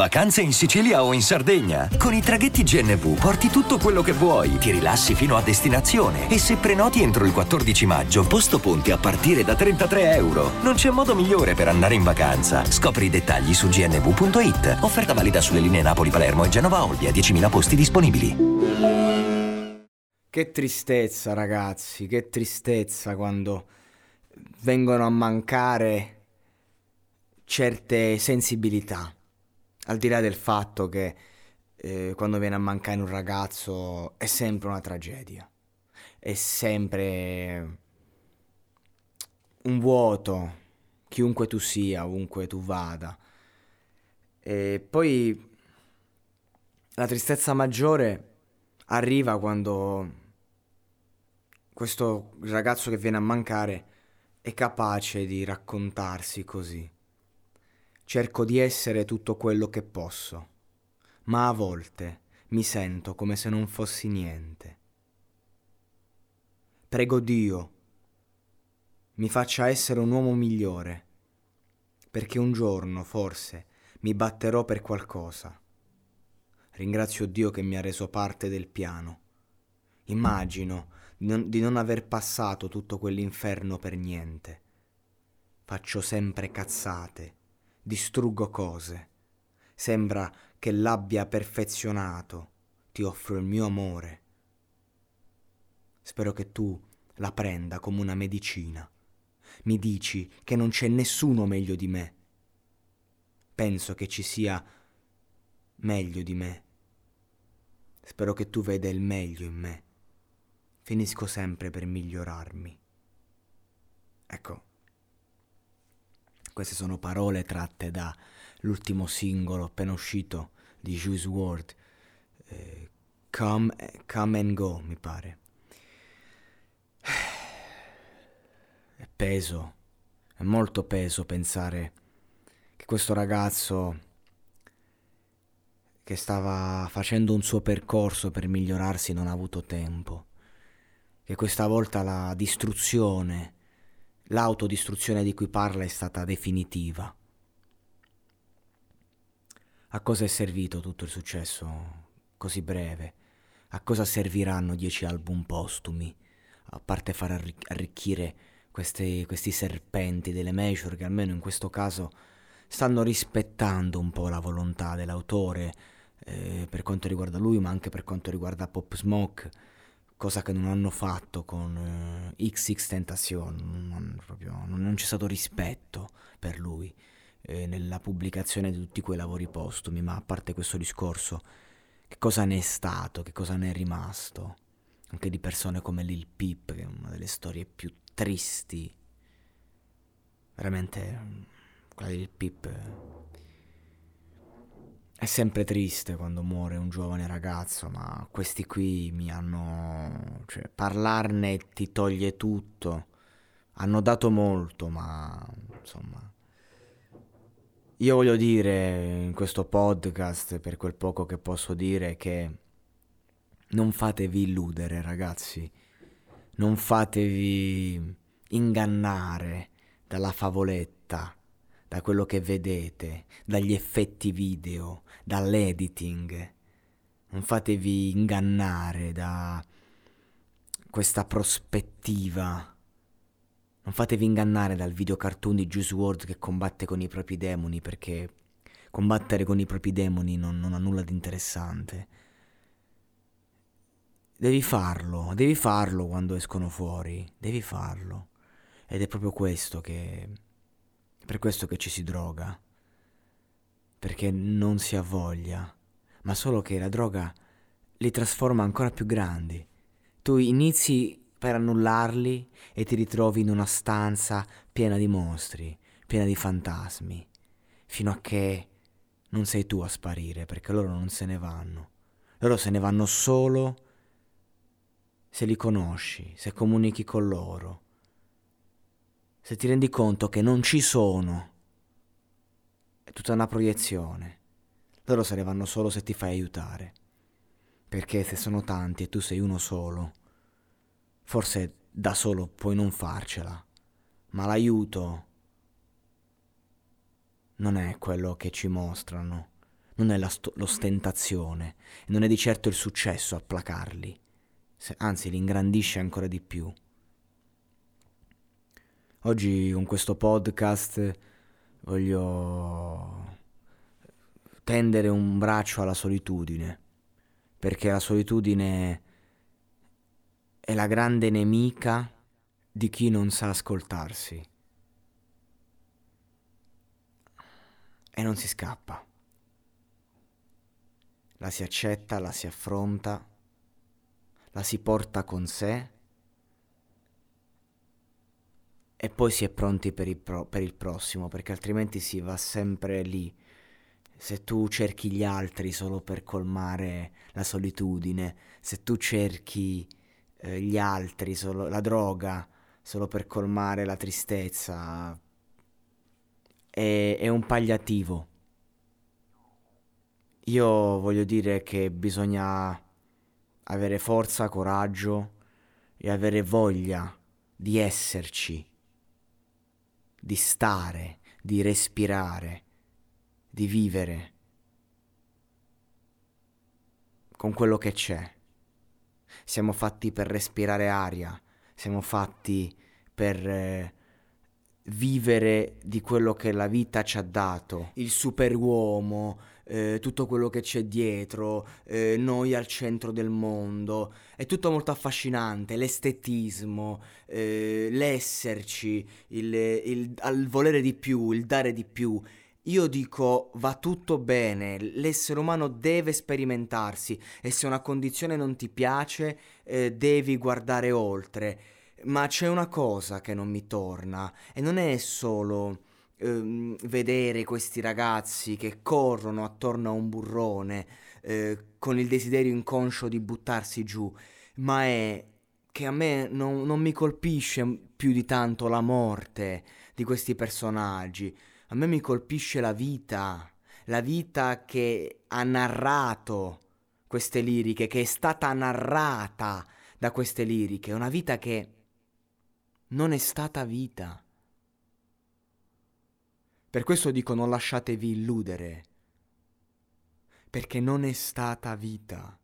Vacanze in Sicilia o in Sardegna? Con i traghetti GNV porti tutto quello che vuoi, ti rilassi fino a destinazione e se prenoti entro il 14 maggio, posto ponti a partire da 33 euro. Non c'è modo migliore per andare in vacanza. Scopri i dettagli su gnv.it. Offerta valida sulle linee Napoli-Palermo e Genova-Olbia, 10.000 posti disponibili. Che tristezza, ragazzi, che tristezza quando vengono a mancare certe sensibilità. Al di là del fatto che eh, quando viene a mancare un ragazzo è sempre una tragedia, è sempre un vuoto, chiunque tu sia, ovunque tu vada. E poi la tristezza maggiore arriva quando questo ragazzo che viene a mancare è capace di raccontarsi così. Cerco di essere tutto quello che posso, ma a volte mi sento come se non fossi niente. Prego Dio, mi faccia essere un uomo migliore, perché un giorno, forse, mi batterò per qualcosa. Ringrazio Dio che mi ha reso parte del piano. Immagino di non, aver passato tutto quell'inferno per niente. Faccio sempre cazzate distruggo cose. Sembra che l'abbia perfezionato. Ti offro il mio amore. Spero che tu la prenda come una medicina. Mi dici che non c'è nessuno meglio di me. Penso che ci sia meglio di me. Spero che tu veda il meglio in me. Finisco sempre per migliorarmi. Queste sono parole tratte dall'ultimo singolo appena uscito di Juice WRLD, eh, come, come and Go, mi pare. È peso, è molto peso pensare che questo ragazzo che stava facendo un suo percorso per migliorarsi non ha avuto tempo, che questa volta la distruzione l'autodistruzione di cui parla è stata definitiva. A cosa è servito tutto il successo così breve? A cosa serviranno dieci album postumi? A parte far arricchire questi, questi serpenti delle major che almeno in questo caso stanno rispettando un po' la volontà dell'autore eh, per quanto riguarda lui, ma anche per quanto riguarda Pop Smoke cosa che non hanno fatto con eh, XX Tentacion, non, proprio, non, c'è stato rispetto per lui eh, nella pubblicazione di tutti quei lavori postumi, ma a parte questo discorso, che cosa ne è stato, che cosa ne è rimasto, anche di persone come Lil Peep, che è una delle storie più tristi, veramente quella di Lil Peep è sempre triste quando muore un giovane ragazzo, ma questi qui mi hanno... cioè parlarne ti toglie tutto. Hanno dato molto, ma insomma... Io voglio dire in questo podcast, per quel poco che posso dire, che non fatevi illudere ragazzi, non fatevi ingannare dalla favoletta da quello che vedete, dagli effetti video, dall'editing. Non fatevi ingannare da questa prospettiva. Non fatevi ingannare dal video cartoon di Juice WRLD che combatte con i propri demoni perché combattere con i propri demoni non, non ha nulla di interessante. Devi farlo, devi farlo quando escono fuori, devi farlo. Ed è proprio questo che per questo che ci si droga. Perché non si ha voglia, ma solo che la droga li trasforma ancora più grandi. Tu inizi per annullarli e ti ritrovi in una stanza piena di mostri, piena di fantasmi, fino a che non sei tu a sparire, perché loro non se ne vanno. Loro se ne vanno solo se li conosci, se comunichi con loro se ti rendi conto che non ci sono, è tutta una proiezione. Loro se ne vanno solo se ti fai aiutare. Perché se sono tanti e tu sei uno solo, forse da solo puoi non farcela, ma l'aiuto non è quello che ci mostrano. non è st- l'ostentazione, non è di certo il successo a placarli, anzi li ingrandisce ancora di più. Oggi con questo podcast voglio tendere un braccio alla solitudine, perché la solitudine è la grande nemica di chi non sa ascoltarsi e non si scappa. La si accetta, la si affronta, la si porta con sé e poi si è pronti per il, pro- per il prossimo, perché altrimenti si va sempre lì. Se tu cerchi gli altri solo per colmare la solitudine, se tu cerchi eh, gli altri, solo, la droga, solo per colmare la tristezza, è, è un pagliativo. Io voglio dire che bisogna avere forza, coraggio e avere voglia di esserci di stare, di respirare, di vivere con quello che c'è. Siamo fatti per respirare aria, siamo fatti per eh, vivere di quello che la vita ci ha dato. Il superuomo, eh, tutto quello che c'è dietro, eh, noi al centro del mondo, è tutto molto affascinante, l'estetismo, eh, l'esserci, il, il, il volere di più, il dare di più. Io dico va tutto bene, l'essere umano deve sperimentarsi e se una condizione non ti piace eh, devi guardare oltre. Ma c'è una cosa che non mi torna e non è solo ehm, vedere questi ragazzi che corrono attorno a un burrone eh, con il desiderio inconscio di buttarsi giù, ma è che a me non, non mi colpisce più di tanto la morte di questi personaggi, a me mi colpisce la vita, la vita che ha narrato queste liriche, che è stata narrata da queste liriche, una vita che non è stata vita. Per questo dico non lasciatevi illudere, perché non è stata vita.